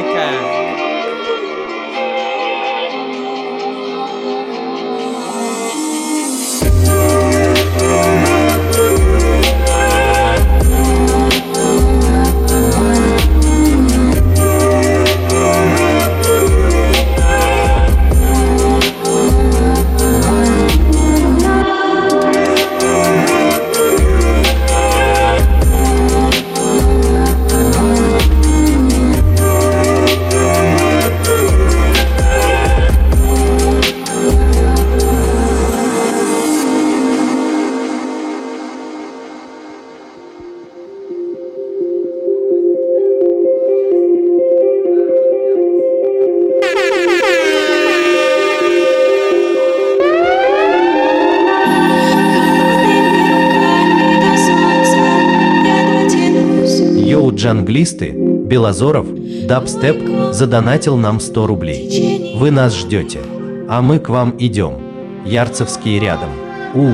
поддержим Макса Анлайка. Джанглисты, Белозоров, Дабстеп задонатил нам 100 рублей. Вы нас ждете, а мы к вам идем. Ярцевские рядом. У,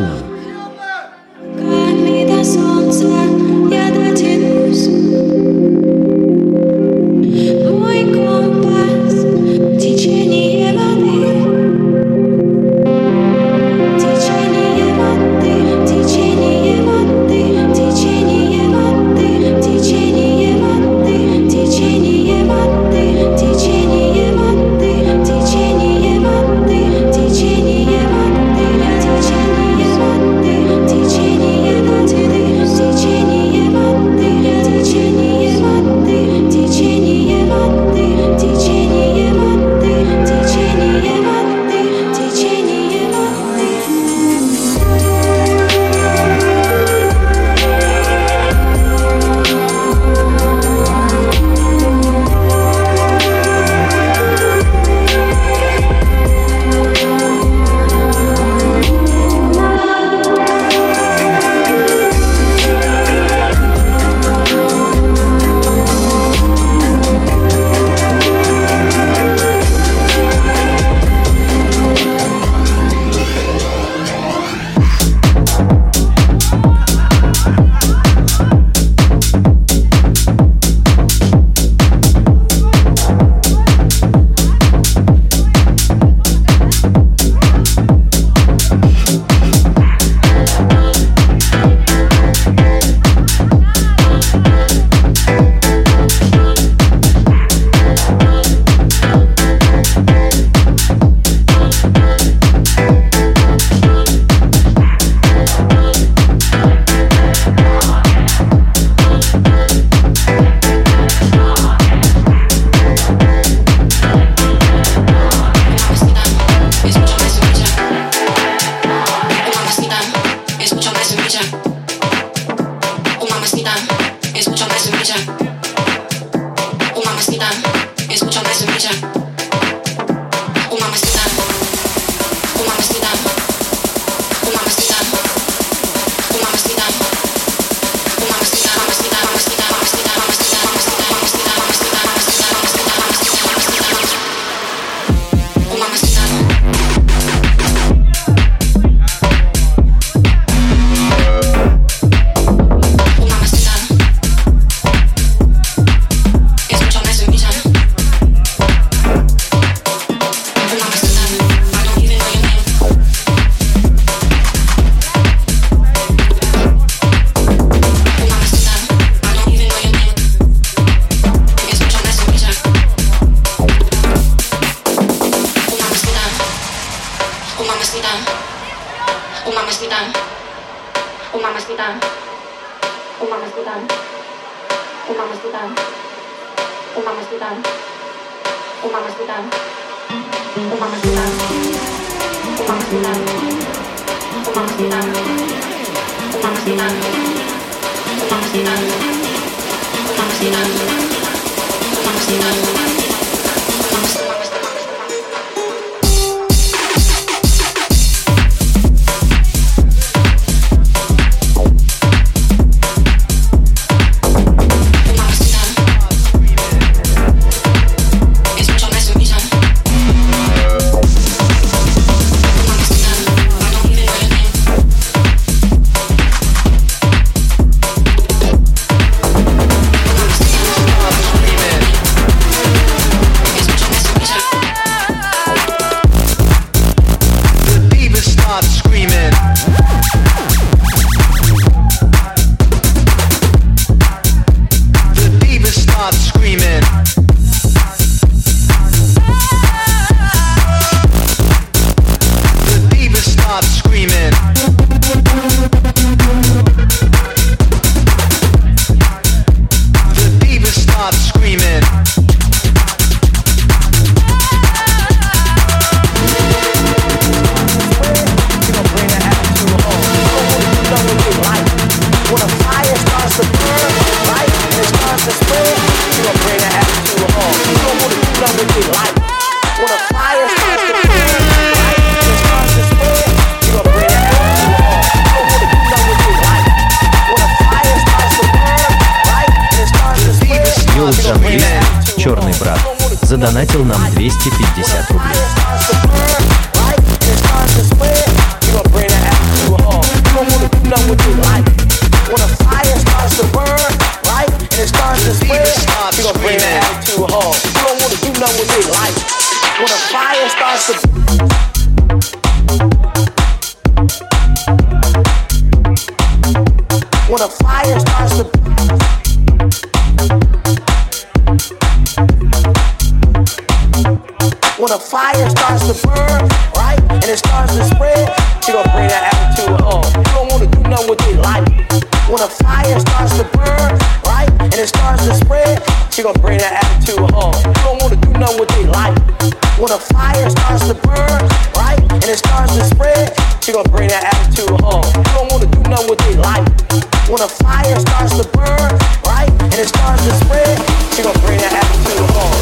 she gon' bring that attitude along.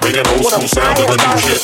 Bring that old school sound to the new shit.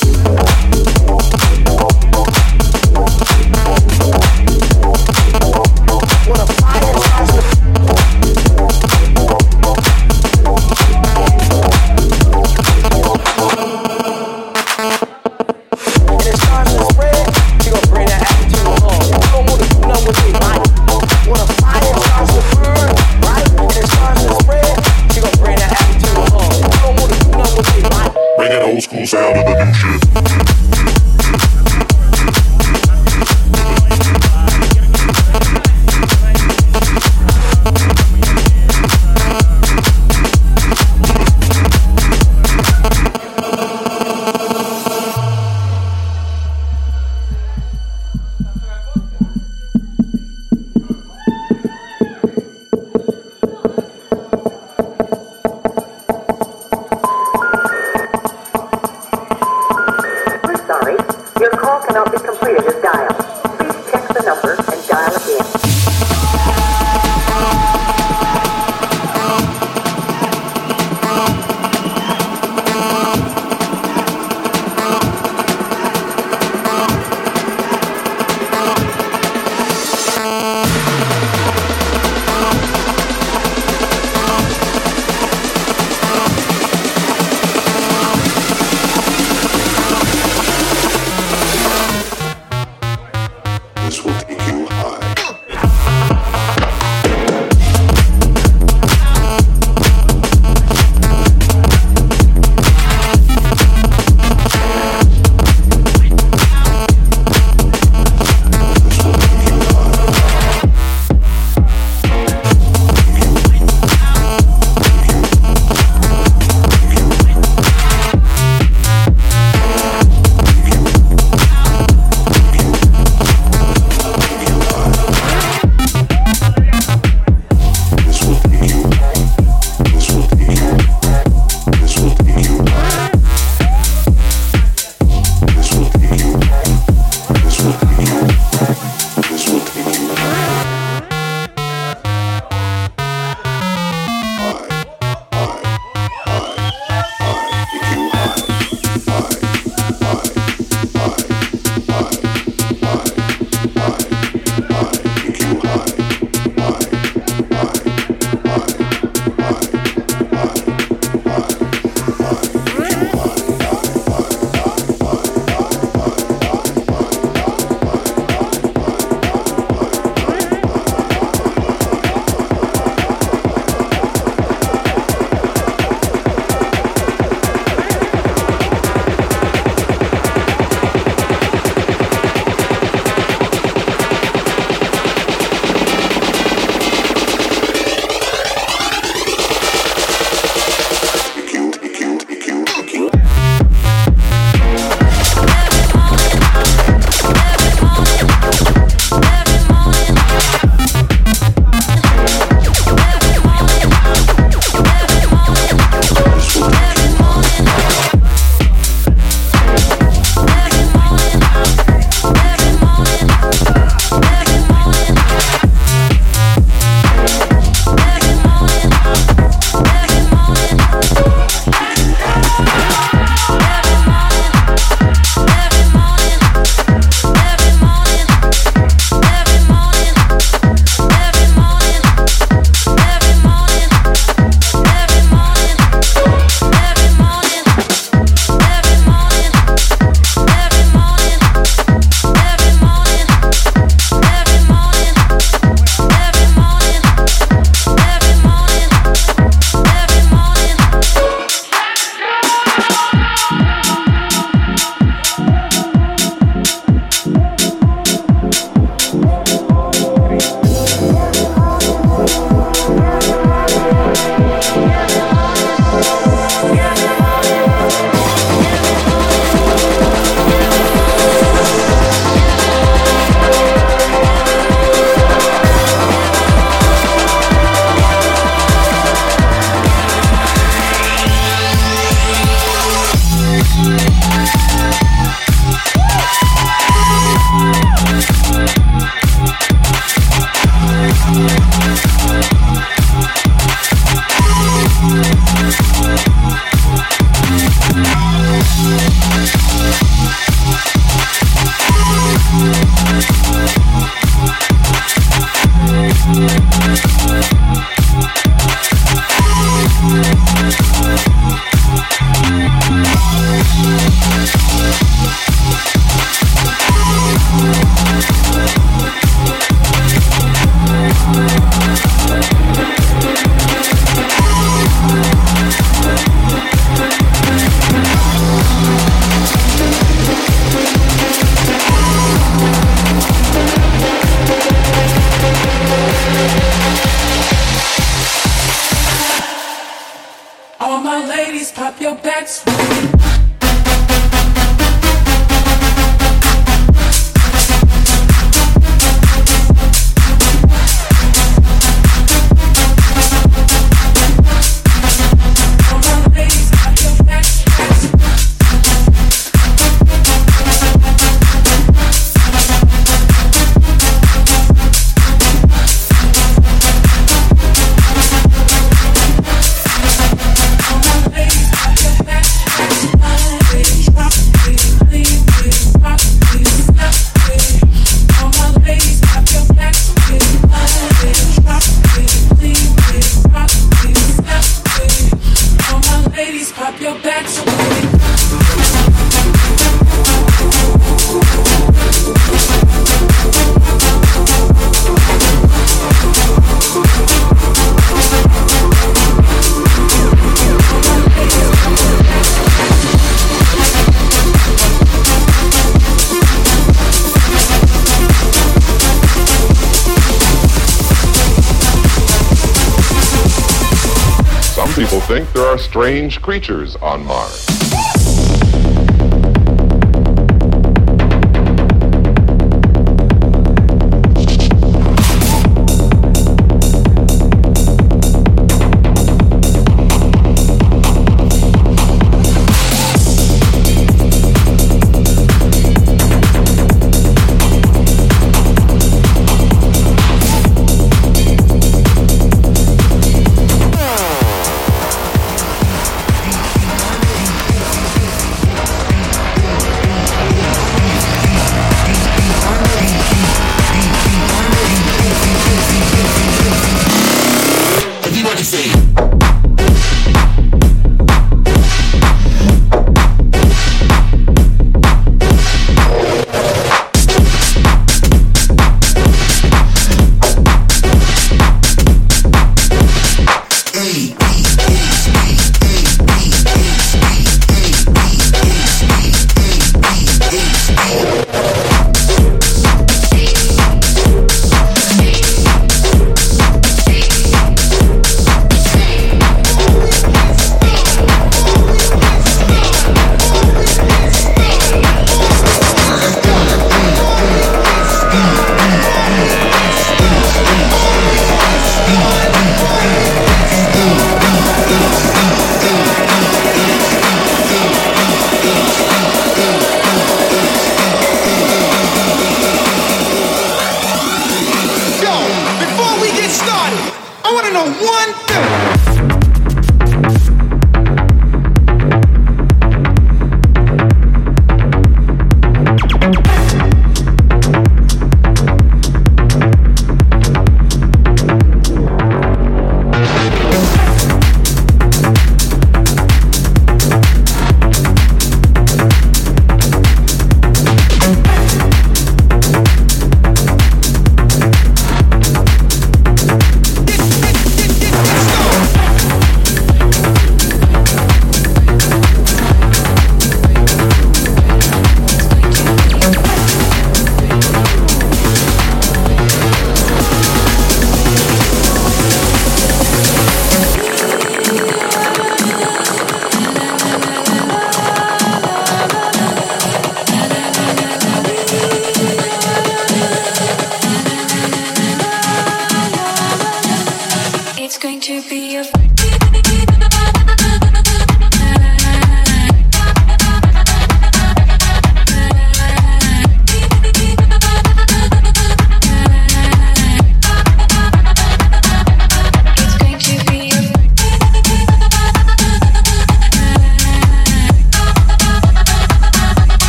Strange creatures on Mars.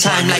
time like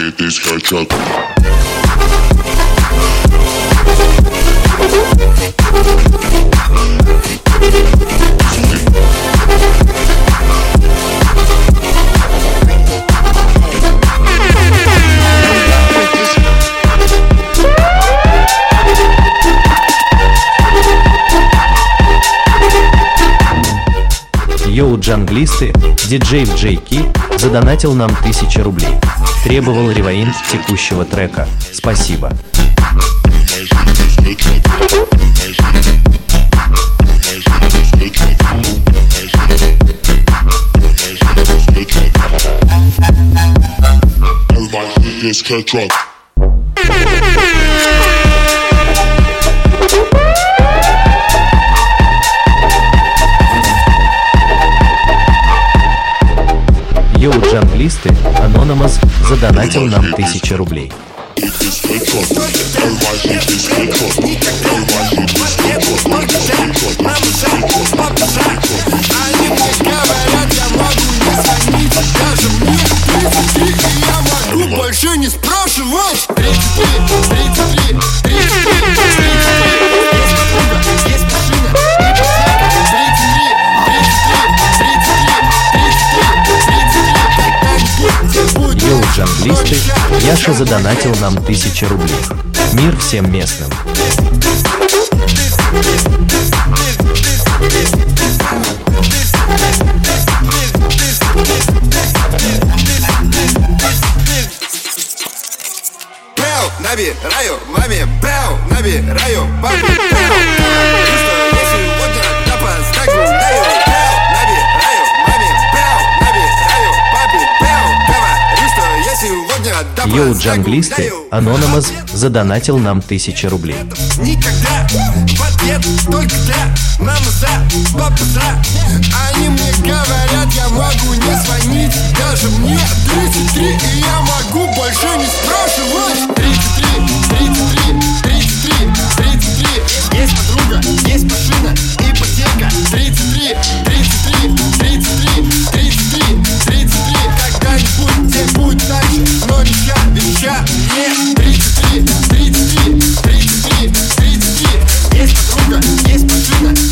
hate this guy truck. Джанглисты, диджей Джейки задонатил нам 1000 рублей. Требовал ревоин текущего трека. Спасибо. Everybody, Йоу джанглисты, Анонymous задонатил нам 1000 рублей. Больше не спрашивай 33, 33, 33, 33 Йоу, джанглисты, Яша задонатил нам 1000 рублей. Мир всем местным. Набираю маме, бэу, набираю папе, бэу, Йоу, джанглисты, Anonymous задонатил нам 1000 рублей. Никогда ответ только для мамы папа Они мне говорят, я могу не звонить Даже мне 33, и я могу больше не спрашивать. 33, 33, 33, 33 Есть подруга, есть машина, ипотека. 33, 33, 33, 33, 33 Когда-нибудь где будет дальше, но не сейчас, ведь сейчас нет 33, 33, 33, 33 Есть подруга, есть машина,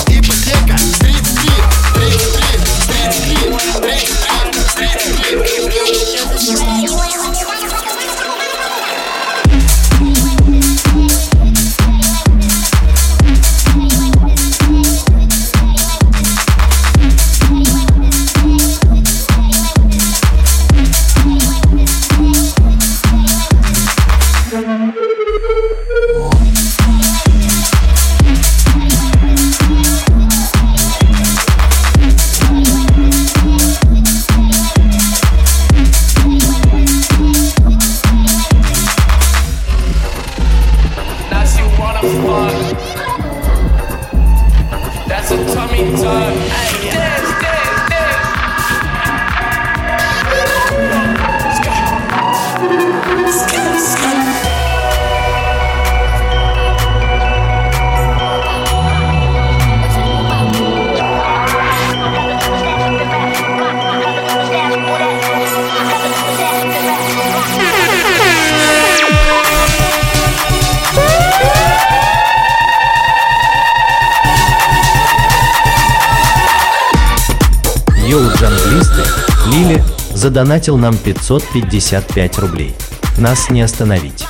задонатил нам 555 рублей. Нас не остановить.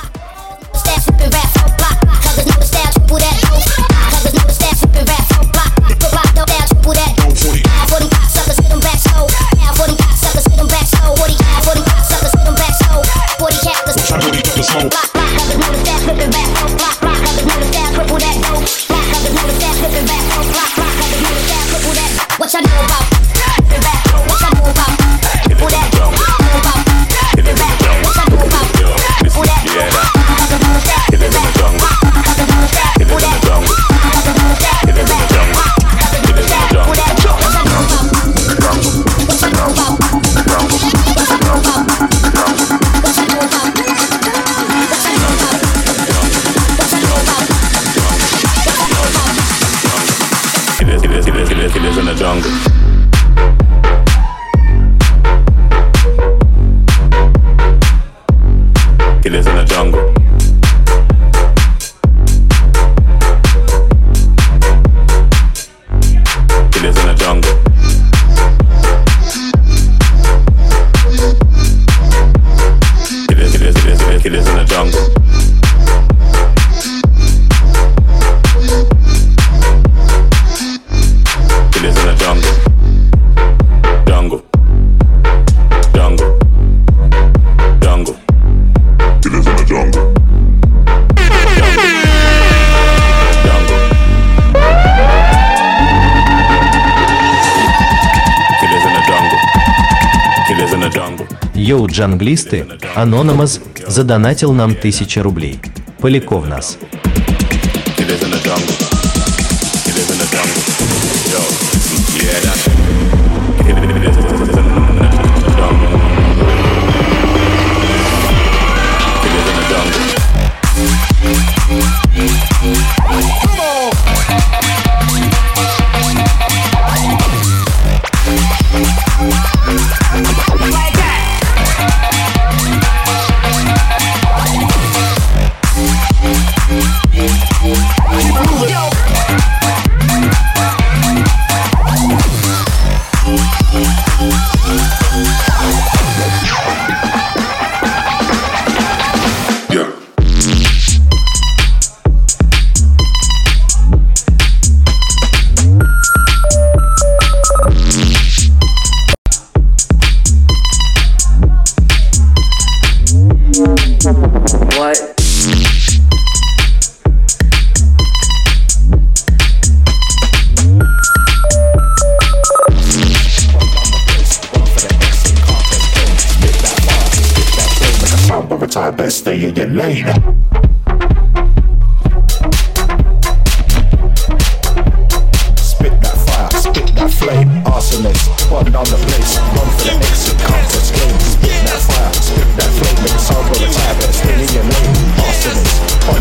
джанглисты, Anonymous, задонатил нам 1000 рублей. Поляков нас.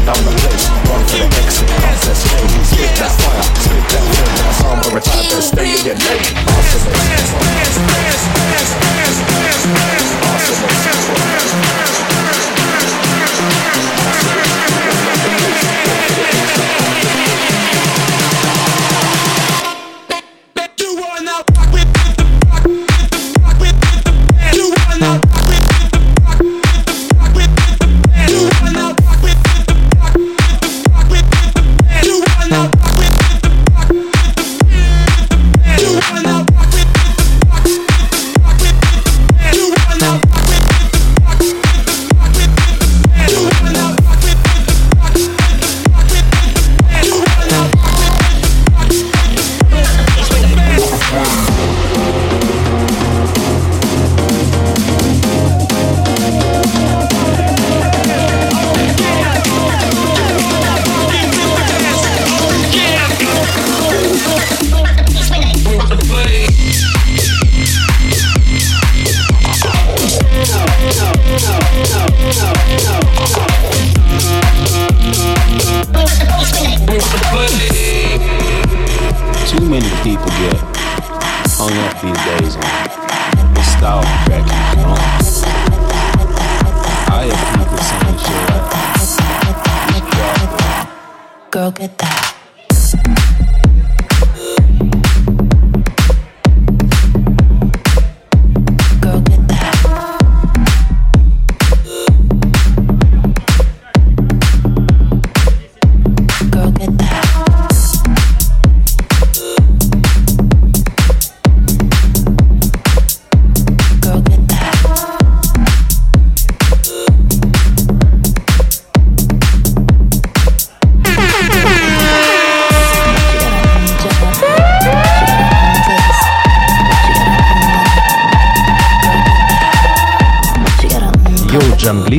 down the Run for the exit, process lane Spit that fire, spit that flame. That's how I'm retired, then stay in your lane. Arsenal. Arsenal.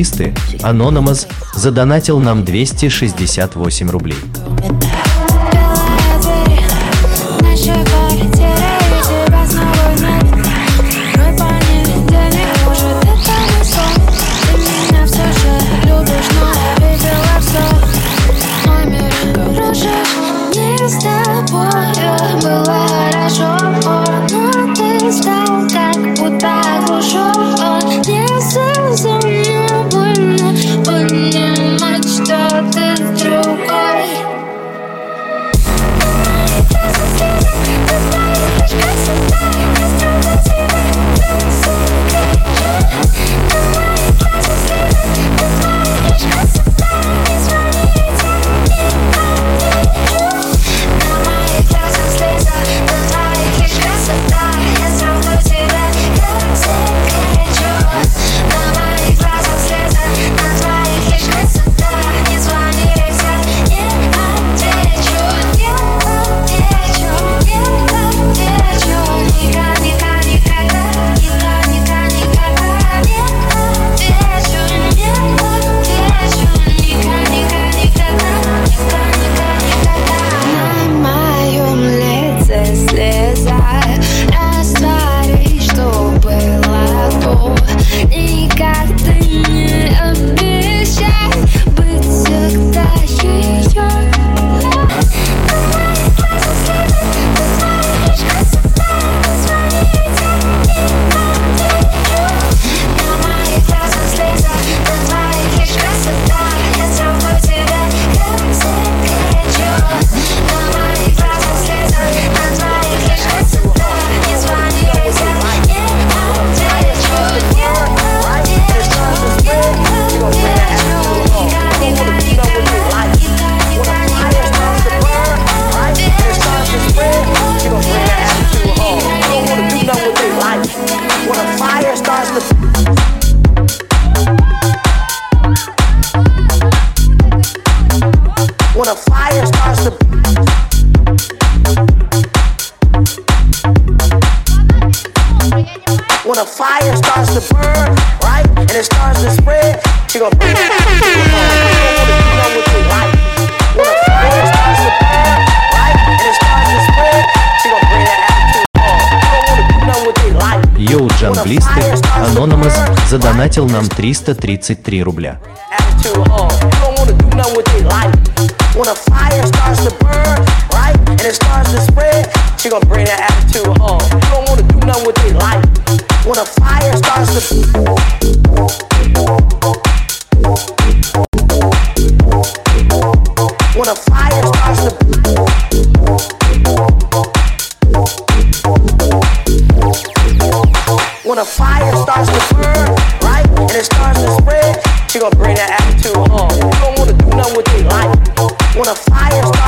туристы, Anonymous задонатил нам 268 рублей. выплатил нам 333 рубля. When a fire starts to burn, right, and it starts to spread, she gonna bring that when a fire.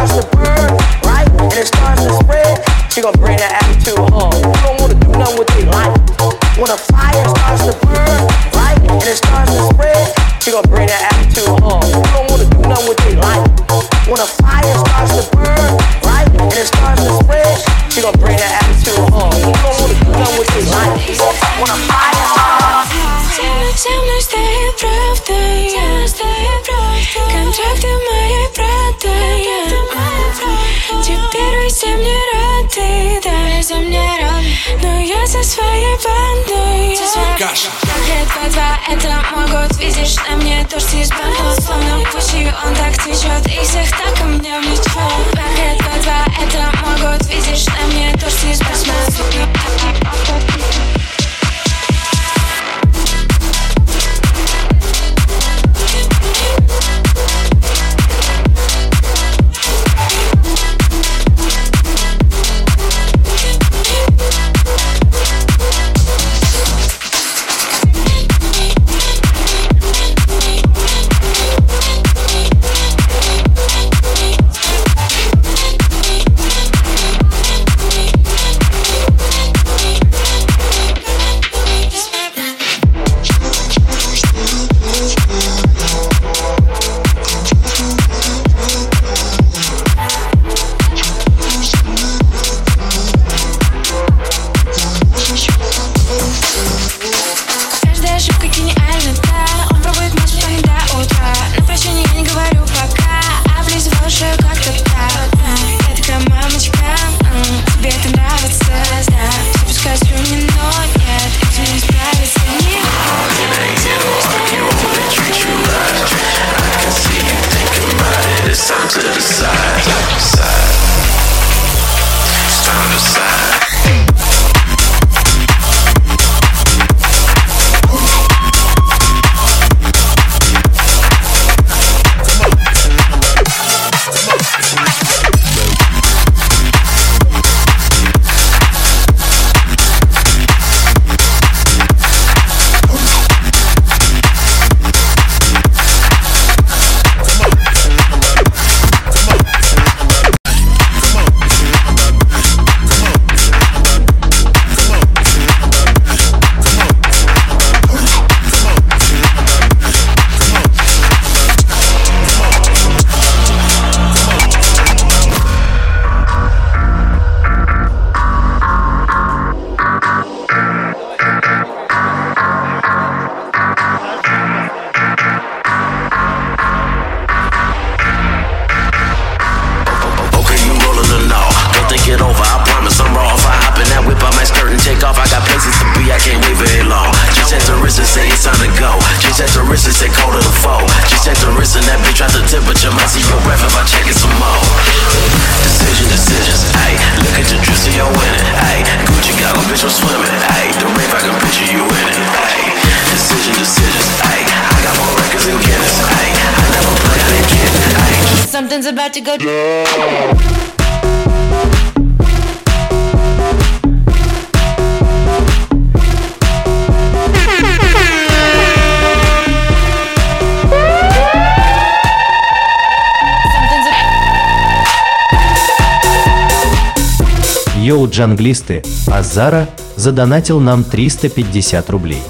каналу «Джанглисты» Азара задонатил нам 350 рублей.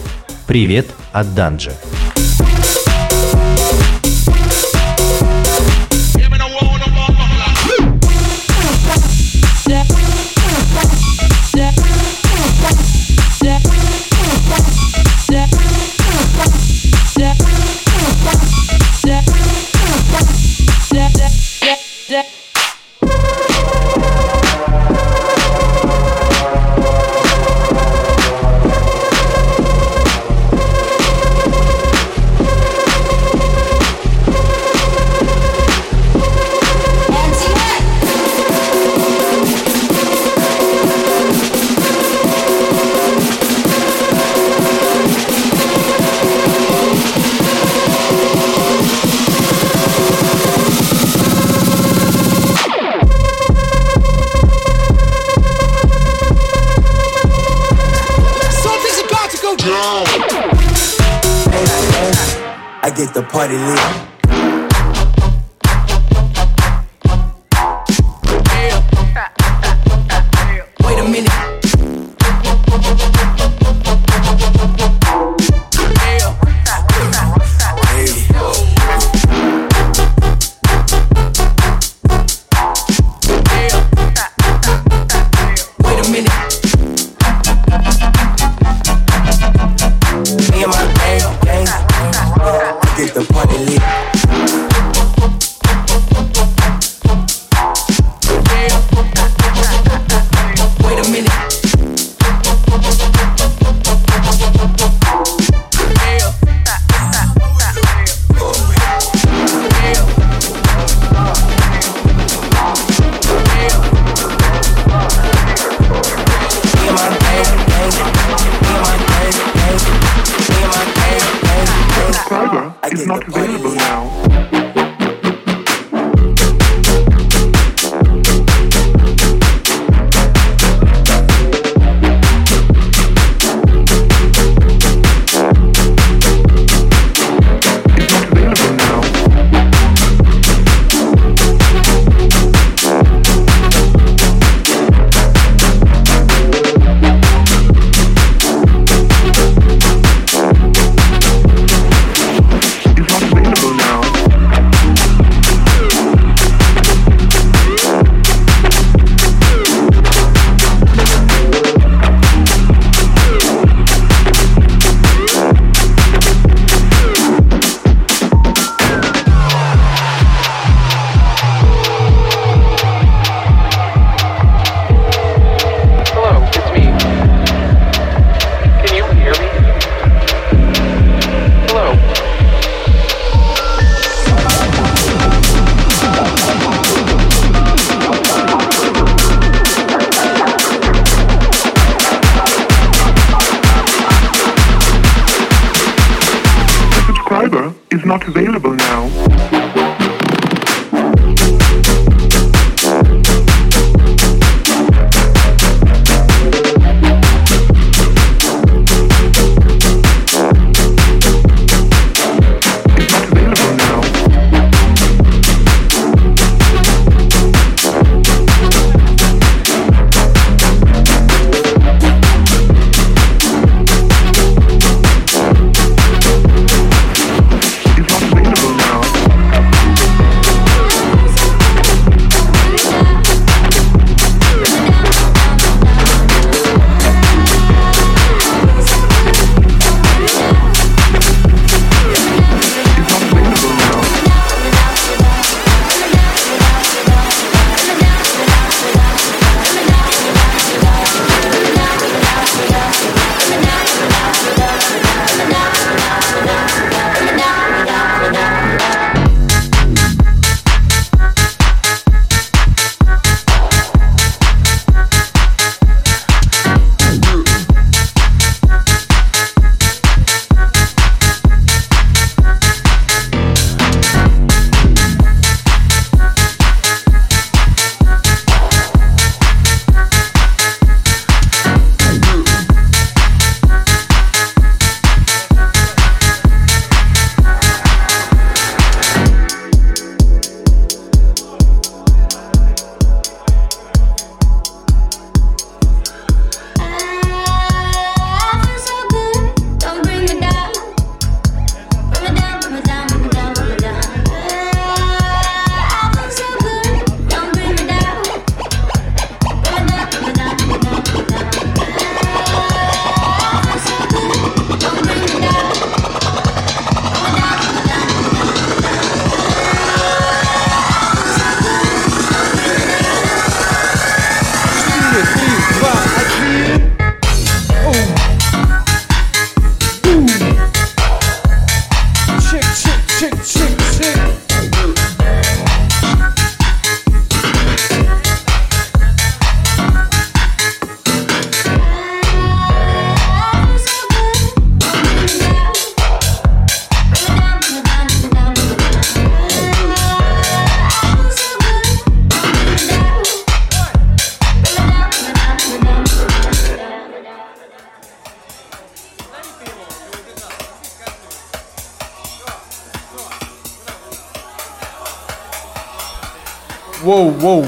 Привет от Данджи. party lit.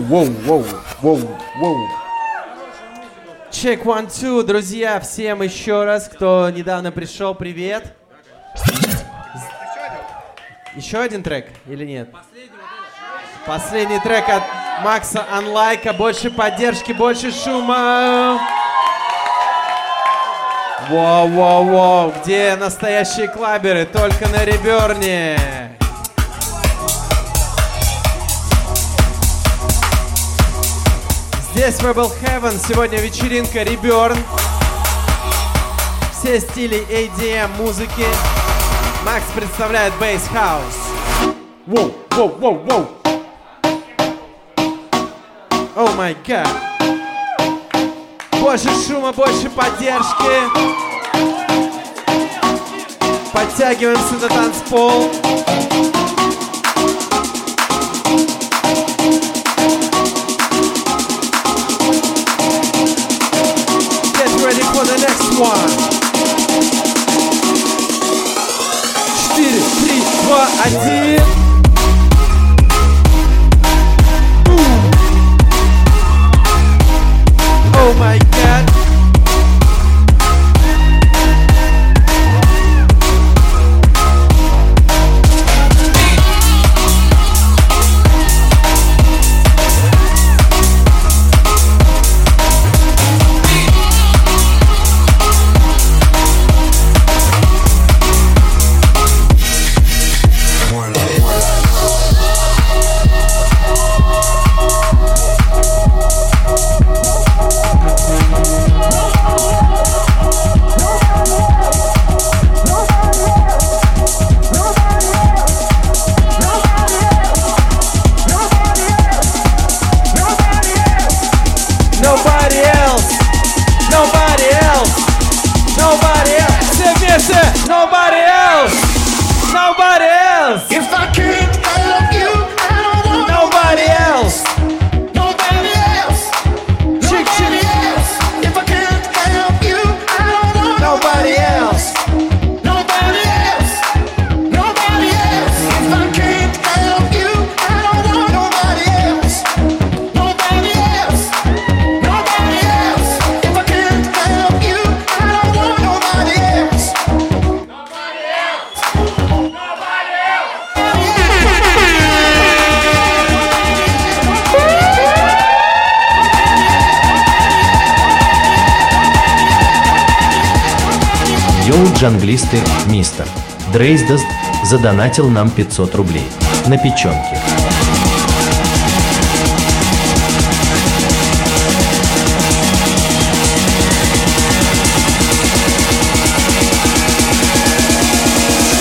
Воу, воу, воу, воу. Check one, two, друзья, всем еще раз, кто недавно пришел, привет. Еще один трек или нет? Последний трек от Макса Анлайка. Больше поддержки, больше шума. Воу-воу-воу, где настоящие клаберы? Только на реберне. Здесь Rebel Heaven, сегодня вечеринка Reburn. Все стили ADM музыки. Макс представляет Bass House. Воу, воу, воу, воу. О май гад. Больше шума, больше поддержки. Подтягиваемся на танцпол. Два, один. Йоу, джанглисты, мистер. Дрейсдаст задонатил нам 500 рублей. На печенке.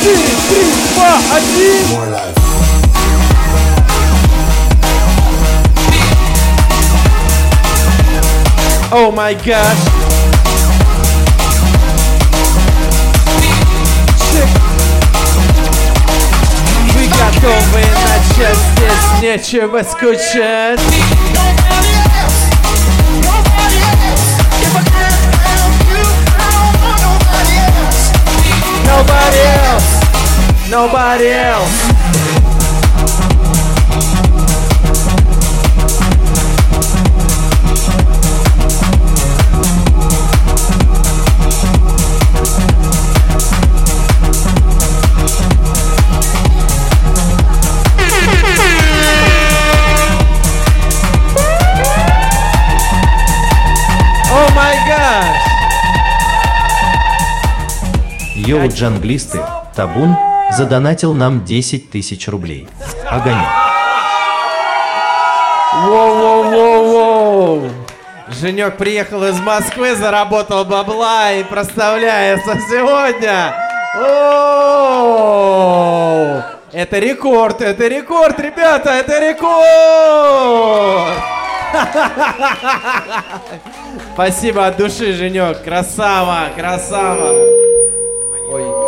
Четыре, три, два, один. О май гаш. Нечего скучать. Nobody else. Nobody else. Йоу, джанглисты, Табун задонатил нам 10 тысяч рублей. Огонек. Воу-воу-воу-воу. Женек приехал из Москвы, заработал бабла и проставляется сегодня. Это рекорд, это рекорд, ребята, это рекорд! Спасибо от души, Женек, красава, красава. 后羿